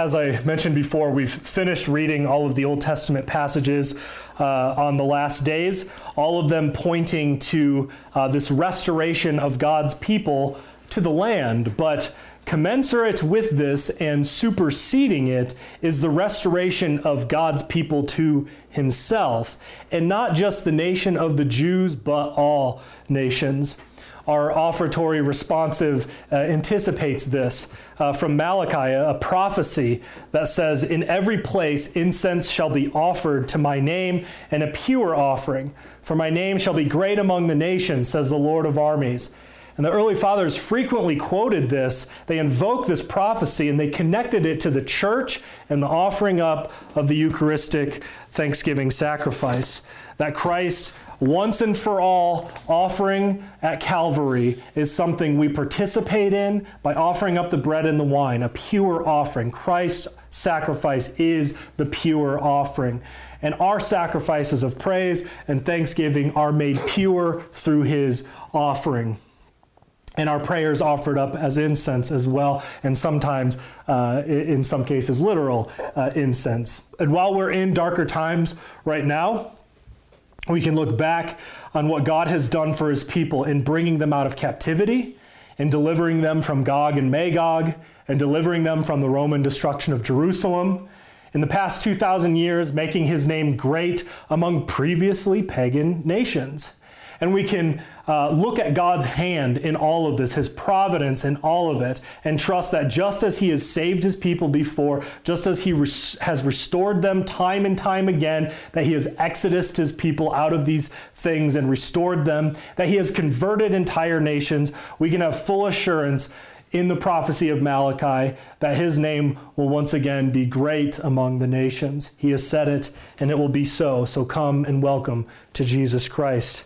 as I mentioned before, we've finished reading all of the Old Testament passages uh, on the last days, all of them pointing to uh, this restoration of God's people to the land. But commensurate with this and superseding it is the restoration of God's people to himself, and not just the nation of the Jews, but all nations our offertory responsive uh, anticipates this uh, from Malachi, a prophecy that says, In every place incense shall be offered to my name, and a pure offering. For my name shall be great among the nations, says the Lord of armies. And the early fathers frequently quoted this. They invoked this prophecy and they connected it to the church and the offering up of the Eucharistic thanksgiving sacrifice. That Christ, once and for all, offering at Calvary is something we participate in by offering up the bread and the wine, a pure offering. Christ's sacrifice is the pure offering. And our sacrifices of praise and thanksgiving are made pure through his offering and our prayers offered up as incense as well, and sometimes, uh, in some cases, literal uh, incense. And while we're in darker times right now, we can look back on what God has done for his people in bringing them out of captivity, in delivering them from Gog and Magog, and delivering them from the Roman destruction of Jerusalem. In the past 2,000 years, making his name great among previously pagan nations. And we can uh, look at God's hand in all of this, his providence in all of it, and trust that just as he has saved his people before, just as he res- has restored them time and time again, that he has exodused his people out of these things and restored them, that he has converted entire nations, we can have full assurance in the prophecy of Malachi that his name will once again be great among the nations. He has said it, and it will be so. So come and welcome to Jesus Christ.